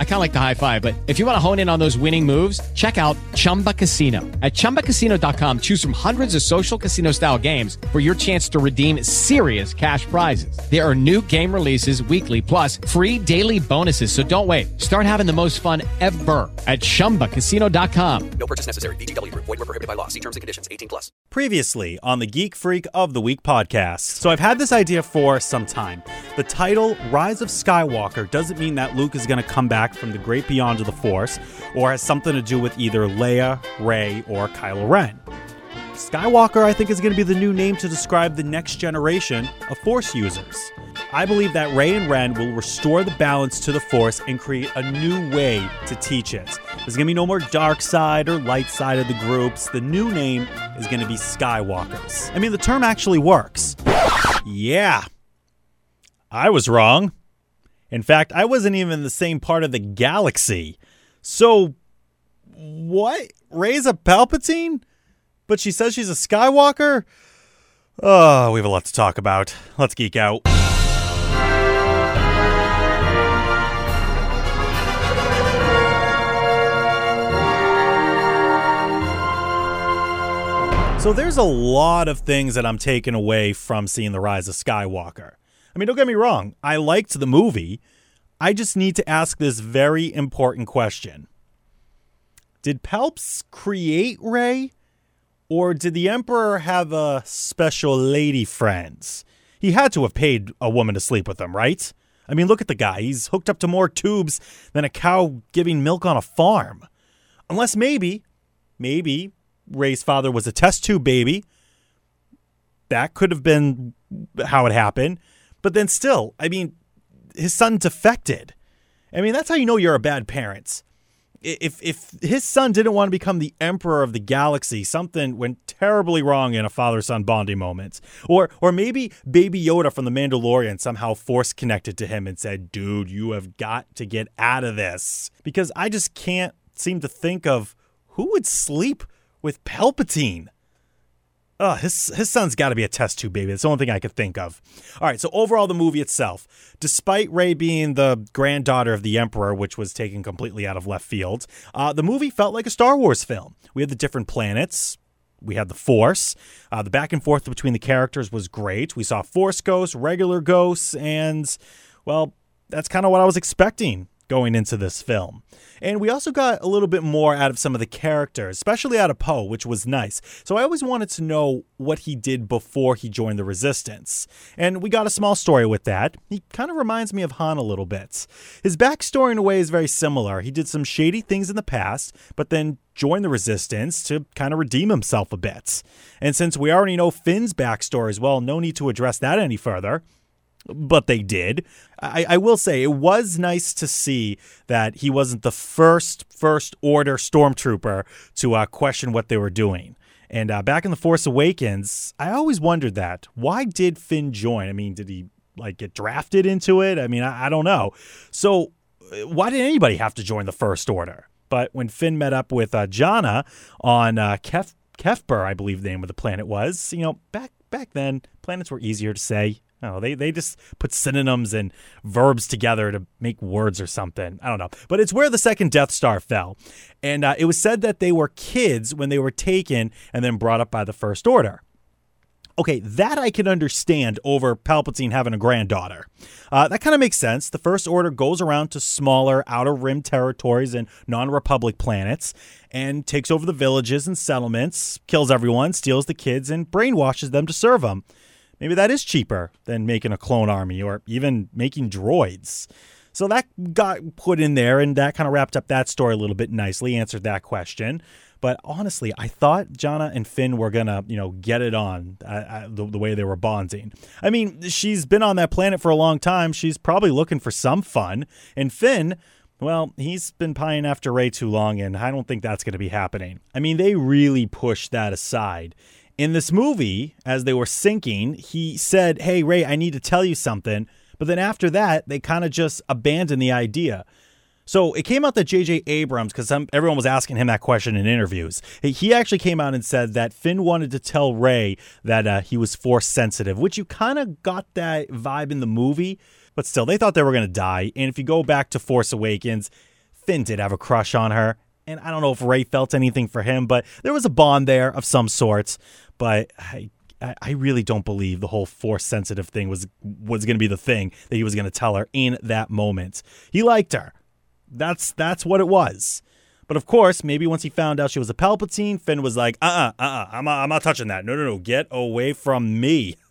I kind of like the high five, but if you want to hone in on those winning moves, check out Chumba Casino. At ChumbaCasino.com, choose from hundreds of social casino style games for your chance to redeem serious cash prizes. There are new game releases weekly, plus free daily bonuses. So don't wait. Start having the most fun ever at ChumbaCasino.com. No purchase necessary. VGW Group. Void were prohibited by law. See terms and conditions. 18 plus. Previously on the Geek Freak of the Week podcast. So I've had this idea for some time. The title Rise of Skywalker doesn't mean that Luke is going to come back from the great beyond of the Force or has something to do with either Leia, Rey, or Kylo Ren. Skywalker, I think, is going to be the new name to describe the next generation of Force users. I believe that Rey and Ren will restore the balance to the Force and create a new way to teach it. There's going to be no more dark side or light side of the groups. The new name is going to be Skywalkers. I mean, the term actually works. Yeah. I was wrong. In fact, I wasn't even in the same part of the galaxy. So, what? Rey's a Palpatine? But she says she's a Skywalker? Oh, we have a lot to talk about. Let's geek out. So there's a lot of things that I'm taking away from seeing The Rise of Skywalker. I mean, don't get me wrong, I liked the movie. I just need to ask this very important question. Did Palps create Rey? Or did the Emperor have a special lady friends? He had to have paid a woman to sleep with him, right? I mean, look at the guy. He's hooked up to more tubes than a cow giving milk on a farm. Unless maybe, maybe Rey's father was a test tube baby. That could have been how it happened. But then still, I mean, his son defected. I mean, that's how you know you're a bad parent. If if his son didn't want to become the emperor of the galaxy, something went terribly wrong in a father-son bonding moment. Or or maybe baby Yoda from the Mandalorian somehow force connected to him and said, "Dude, you have got to get out of this." Because I just can't seem to think of who would sleep with Palpatine. Uh, his his son's got to be a test tube baby. That's the only thing I could think of. All right, so overall, the movie itself, despite Rey being the granddaughter of the Emperor, which was taken completely out of left field, uh, the movie felt like a Star Wars film. We had the different planets. We had the Force. Uh, the back and forth between the characters was great. We saw Force ghosts, regular ghosts, and, well, that's kind of what I was expecting going into this film. And we also got a little bit more out of some of the characters, especially out of Poe, which was nice. So I always wanted to know what he did before he joined the Resistance. And we got a small story with that. He kind of reminds me of Han a little bit. His backstory, in a way, is very similar. He did some shady things in the past, but then joined the Resistance to kind of redeem himself a bit. And since we already know Finn's backstory as well, no need to address that any further but they did. I, I, will say it was nice to see that he wasn't the first first order stormtrooper to uh, question what they were doing. And uh, back in the Force Awakens, I always wondered that. Why did Finn join? I mean, did he like get drafted into it? I mean, I, I don't know. So uh, why did anybody have to join the First Order? But when Finn met up with uh, Jannah on uh, Kef Kefper, I believe the name of the planet was, you know, back back then, planets were easier to say. Oh, they they just put synonyms and verbs together to make words or something. I don't know, but it's where the second Death Star fell, and uh, it was said that they were kids when they were taken and then brought up by the First Order. Okay, that I can understand over Palpatine having a granddaughter. Uh, that kind of makes sense. The First Order goes around to smaller outer rim territories and non Republic planets and takes over the villages and settlements, kills everyone, steals the kids, and brainwashes them to serve them. Maybe that is cheaper than making a clone army or even making droids. So that got put in there, and that kind of wrapped up that story a little bit nicely, answered that question. But honestly, I thought Jannah and Finn were gonna, you know, get it on uh, uh, the, the way they were bonding. I mean, she's been on that planet for a long time. She's probably looking for some fun. And Finn, well, he's been pining after Rey too long, and I don't think that's going to be happening. I mean, they really pushed that aside in this movie, as they were sinking, he said, Hey, Rey, I need to tell you something. But then after that, they kind of just abandoned the idea. So it came out that J.J. Abrams, because everyone was asking him that question in interviews, he actually came out and said that Finn wanted to tell Rey that uh, he was force sensitive, which you kind of got that vibe in the movie. But still, they thought they were going to die. And if you go back to Force Awakens, Finn did have a crush on her. And I don't know if Rey felt anything for him, but there was a bond there of some sorts. But I, I really don't believe the whole force sensitive thing was was going to be the thing that he was going to tell her in that moment. He liked her. That's that's what it was. But of course, maybe once he found out she was a Palpatine, Finn was like, "Uh, uh, uh, I'm not, I'm not touching that. No, no, no, get away from me."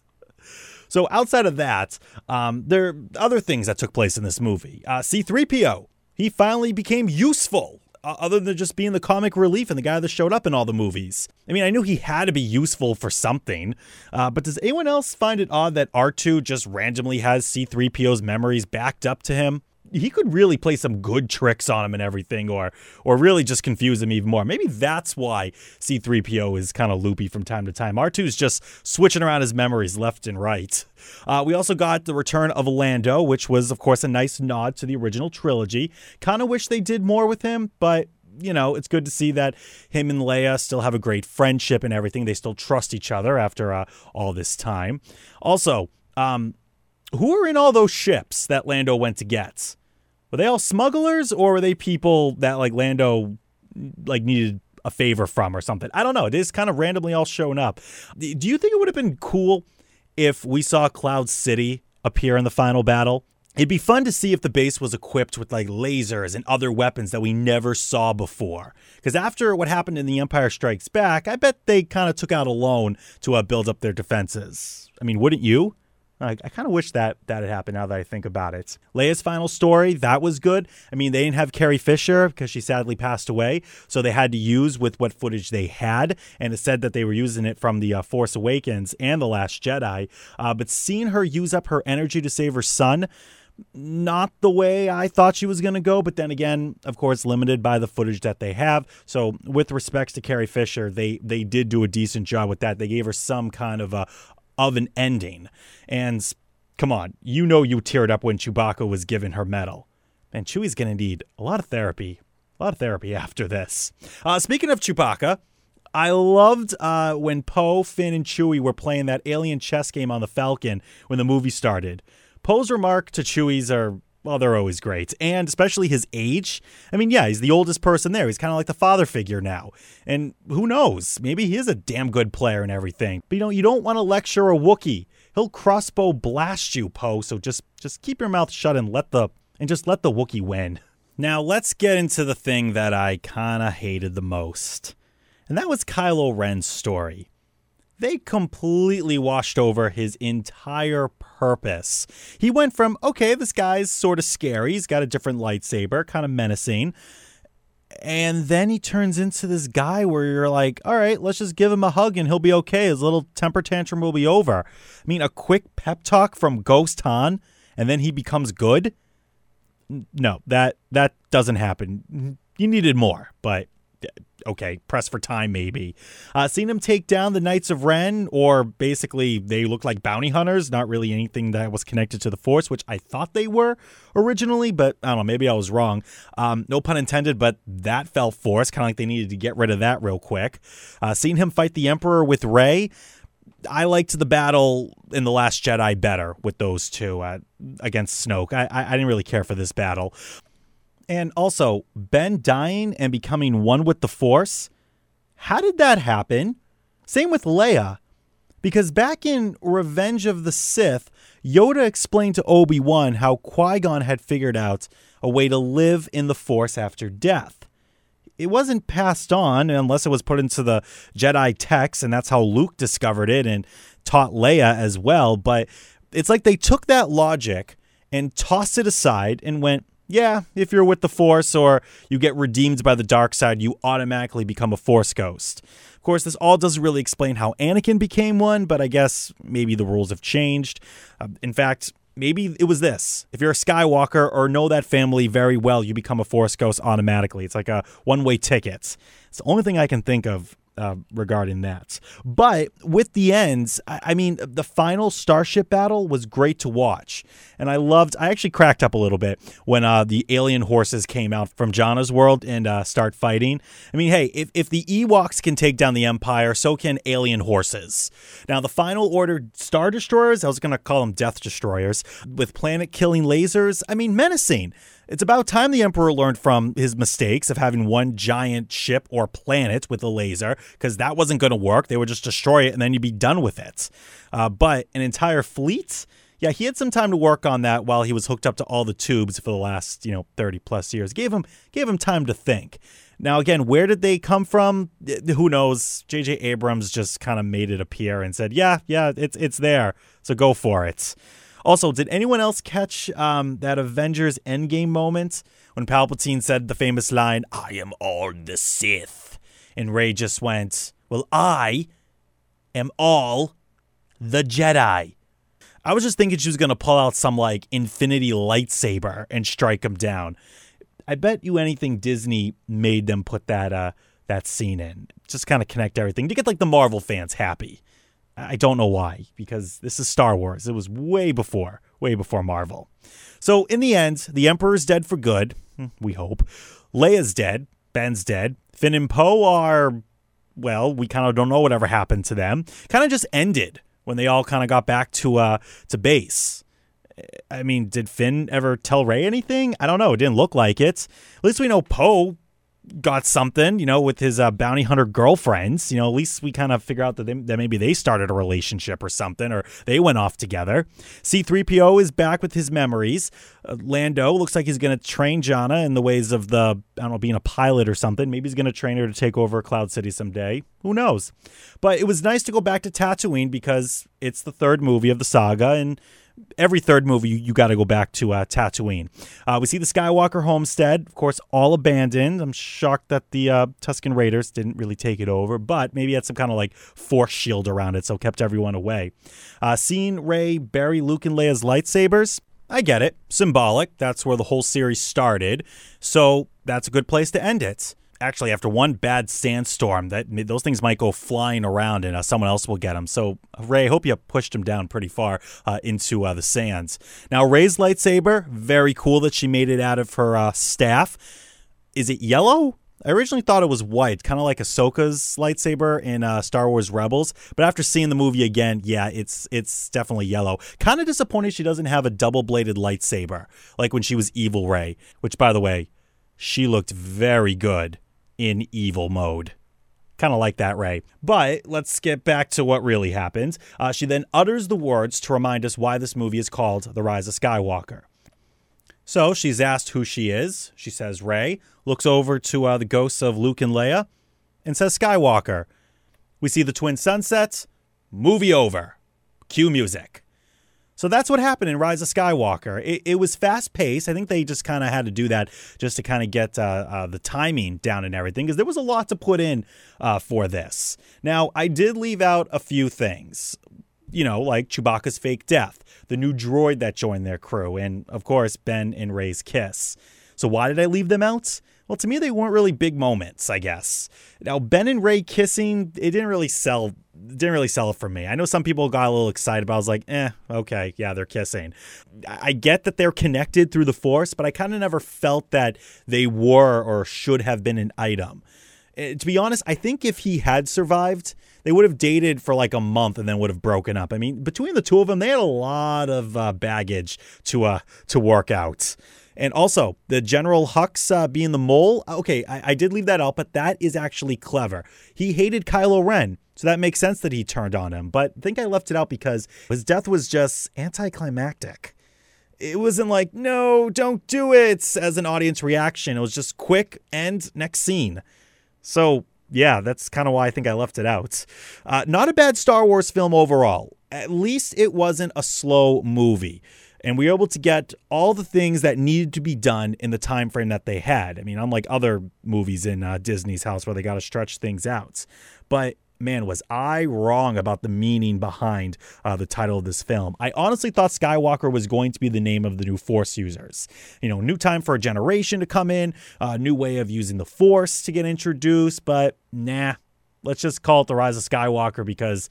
So outside of that, um, there are other things that took place in this movie. Uh, C3PO, he finally became useful. Uh, other than just being the comic relief and the guy that showed up in all the movies. I mean, I knew he had to be useful for something, uh, but does anyone else find it odd that R2 just randomly has C3PO's memories backed up to him? He could really play some good tricks on him and everything or or really just confuse him even more. Maybe that's why C3PO is kind of loopy from time to time. R2 is just switching around his memories left and right. Uh, we also got the return of Lando, which was of course a nice nod to the original trilogy. Kind of wish they did more with him, but you know, it's good to see that him and Leia still have a great friendship and everything. They still trust each other after uh, all this time. Also, um, who are in all those ships that Lando went to get? Were they all smugglers or were they people that like Lando like needed a favor from or something? I don't know. It is kind of randomly all shown up. Do you think it would have been cool if we saw Cloud City appear in the final battle? It'd be fun to see if the base was equipped with like lasers and other weapons that we never saw before. Because after what happened in The Empire Strikes Back, I bet they kind of took out a loan to uh, build up their defenses. I mean, wouldn't you? I, I kind of wish that that had happened now that I think about it. Leia's final story, that was good. I mean, they didn't have Carrie Fisher because she sadly passed away, so they had to use with what footage they had, and it said that they were using it from the uh, Force Awakens and The Last Jedi. Uh, but seeing her use up her energy to save her son, not the way I thought she was going to go, but then again, of course, limited by the footage that they have. So, with respects to Carrie Fisher, they they did do a decent job with that. They gave her some kind of a, of an ending. And come on, you know you teared up when Chewbacca was given her medal. And Chewie's going to need a lot of therapy, a lot of therapy after this. Uh, speaking of Chewbacca, I loved uh, when Poe, Finn, and Chewie were playing that alien chess game on the Falcon when the movie started. Poe's remark to Chewie's are well, they're always great. And especially his age. I mean, yeah, he's the oldest person there. He's kind of like the father figure now. And who knows? Maybe he is a damn good player and everything. But you know, you don't want to lecture a Wookiee. He'll crossbow blast you, Poe. So just just keep your mouth shut and let the and just let the Wookiee win. Now let's get into the thing that I kinda hated the most. And that was Kylo Ren's story they completely washed over his entire purpose. He went from, okay, this guy's sort of scary, he's got a different lightsaber, kind of menacing. And then he turns into this guy where you're like, all right, let's just give him a hug and he'll be okay. His little temper tantrum will be over. I mean, a quick pep talk from Ghost Han and then he becomes good. No, that that doesn't happen. You needed more, but okay, press for time maybe. Uh, seen him take down the Knights of Ren, or basically they look like bounty hunters, not really anything that was connected to the Force, which I thought they were originally, but I don't know, maybe I was wrong. Um, no pun intended, but that fell force, kind of like they needed to get rid of that real quick. Uh, seen him fight the Emperor with Rey. I liked the battle in The Last Jedi better with those two uh, against Snoke. I, I, I didn't really care for this battle. And also, Ben dying and becoming one with the Force. How did that happen? Same with Leia. Because back in Revenge of the Sith, Yoda explained to Obi Wan how Qui Gon had figured out a way to live in the Force after death. It wasn't passed on unless it was put into the Jedi text, and that's how Luke discovered it and taught Leia as well. But it's like they took that logic and tossed it aside and went, yeah, if you're with the Force or you get redeemed by the dark side, you automatically become a Force ghost. Of course, this all doesn't really explain how Anakin became one, but I guess maybe the rules have changed. Uh, in fact, maybe it was this. If you're a Skywalker or know that family very well, you become a Force ghost automatically. It's like a one way ticket. It's the only thing I can think of uh, regarding that. But with the ends, I, I mean, the final starship battle was great to watch, and I loved. I actually cracked up a little bit when uh, the alien horses came out from Jannah's world and uh, start fighting. I mean, hey, if if the Ewoks can take down the Empire, so can alien horses. Now, the final order star destroyers, I was going to call them Death Destroyers, with planet killing lasers. I mean, menacing. It's about time the Emperor learned from his mistakes of having one giant ship or planet with a laser, because that wasn't going to work. They would just destroy it and then you'd be done with it. Uh, but an entire fleet? Yeah, he had some time to work on that while he was hooked up to all the tubes for the last, you know, 30 plus years. Gave him gave him time to think. Now again, where did they come from? Who knows? JJ Abrams just kind of made it appear and said, "Yeah, yeah, it's it's there. So go for it." Also, did anyone else catch um, that Avengers Endgame moment when Palpatine said the famous line, I am all the Sith? And Rey just went, Well, I am all the Jedi. I was just thinking she was going to pull out some like infinity lightsaber and strike him down. I bet you anything Disney made them put that uh, that scene in. Just kind of connect everything to get like the Marvel fans happy. I don't know why, because this is Star Wars. It was way before, way before Marvel. So in the end, the Emperor's dead for good. Hmm, we hope. Leia's dead. Ben's dead. Finn and Poe are, well, we kind of don't know whatever happened to them. Kind of just ended when they all kind of got back to uh to base. I mean, did Finn ever tell Rey anything? I don't know. It didn't look like it. At least we know Poe got something, you know, with his uh, bounty hunter girlfriends. You know, at least we kind of figure out that, they, that maybe they started a relationship or something, or they went off together. C3PO is back with his memories. Uh, Lando looks like he's going to train Jannah in the ways of the, I don't know, being a pilot or something. Maybe he's going to train her to take over Cloud City someday. Who knows? But it was nice to go back to Tatooine because it's the third movie of the saga, and every third movie, you, you got to go back to uh, Tatooine. Uh, we see the Skywalker homestead, of course, all abandoned. I'm shocked that the uh, Tusken Raiders didn't really take it over, but maybe had some kind of like force shield around it, so kept everyone away. Uh, seeing Rey bury Luke and Leia's lightsabers, I get it. Symbolic. That's where the whole series started. So that's a good place to end it actually after one bad sandstorm that those things might go flying around and uh, someone else will get them so Rey I hope you pushed him down pretty far uh, into uh, the sands. Now Rey's lightsaber very cool that she made it out of her uh, staff. Is it yellow? I originally thought it was white, kind of like Ahsoka's lightsaber in uh, Star Wars Rebels. But after seeing the movie again, yeah, it's it's definitely yellow. Kind of disappointed she doesn't have a double bladed lightsaber like when she was Evil Rey, Which, by the way, she looked very good in evil mode. Kind of like that, Rey. But let's get back to what really happens. Uh, she then utters the words to remind us why this movie is called The Rise of Skywalker. So she's asked who she is. She says Rey, looks over to uh, the ghosts of Luke and Leia, and says Skywalker. We see the twin sunsets. Movie over. Cue music. So that's what happened in Rise of Skywalker. It, it was fast paced. I think they just kind of had to do that just to kind of get uh, uh, the timing down and everything because there was a lot to put in uh, for this. Now, I did leave out a few things, you know, like Chewbacca's fake death, the new droid that joined their crew, and of course, Ben and Rey's kiss. So why did I leave them out? Well, to me, they weren't really big moments, I guess. Now, Ben and Rey kissing, it didn't really sell didn't really sell it for me. I know some people got a little excited, but I was like, eh, okay, yeah, they're kissing. I get that they're connected through the Force, but I kind of never felt that they were or should have been an item. Eh, to be honest, I think if he had survived, they would have dated for like a month and then would have broken up. I mean, between the two of them, they had a lot of uh, baggage to uh, to work out. And also, the General Hux uh, being the mole. Okay, I, I did leave that out, but that is actually clever. He hated Kylo Ren. So that makes sense that he turned on him. But I think I left it out because his death was just anticlimactic. It wasn't like, no, don't do it as an audience reaction. It was just quick and next scene. So, yeah, that's kind of why I think I left it out. Uh, not a bad Star Wars film overall. At least it wasn't a slow movie and we were able to get all the things that needed to be done in the time frame that they had. I mean, unlike other movies in uh, Disney's house where they got to stretch things out. But man, was I wrong about the meaning behind uh, the title of this film. I honestly thought Skywalker was going to be the name of the new Force users. You know, new time for a generation to come in, a uh, new way of using the Force to get introduced, but nah, let's just call it the Rise of Skywalker because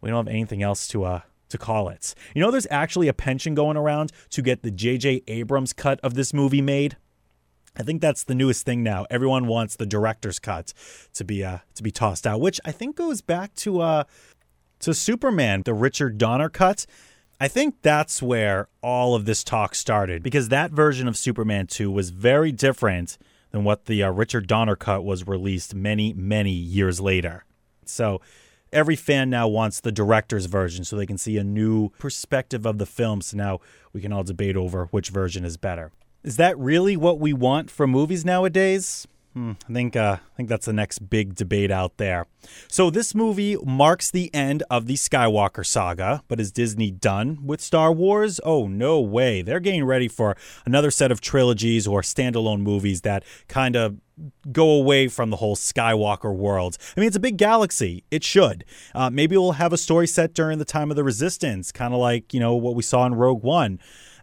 we don't have anything else to uh to call it. You know, there's actually a pension going around to get the J.J. Abrams cut of this movie made. I think that's the newest thing now. Everyone wants the director's cut to be uh to be tossed out, which I think goes back to uh to Superman, the Richard Donner cut. I think that's where all of this talk started because that version of Superman 2 was very different than what the uh, Richard Donner cut was released many, many years later. So every fan now wants the director's version so they can see a new perspective of the film. So now we can all debate over which version is better. Is that really what we want for movies nowadays? Hmm, I think uh, I think that's the next big debate out there. So this movie marks the end of the Skywalker saga, but is Disney done with Star Wars? Oh no way! They're getting ready for another set of trilogies or standalone movies that kind of go away from the whole Skywalker world. I mean, it's a big galaxy. It should. Uh, maybe we'll have a story set during the time of the Resistance, kind of like you know what we saw in Rogue One.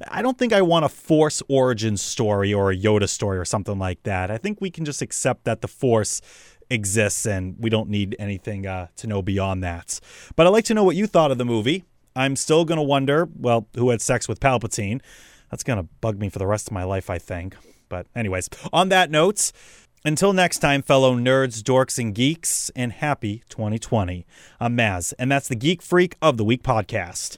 I don't think I want a Force origin story or a Yoda story or something like that. I think we can just accept that the Force exists and we don't need anything uh, to know beyond that. But I'd like to know what you thought of the movie. I'm still going to wonder, well, who had sex with Palpatine? That's going to bug me for the rest of my life, I think. But, anyways, on that note, until next time, fellow nerds, dorks, and geeks, and happy 2020. I'm Maz, and that's the Geek Freak of the Week podcast.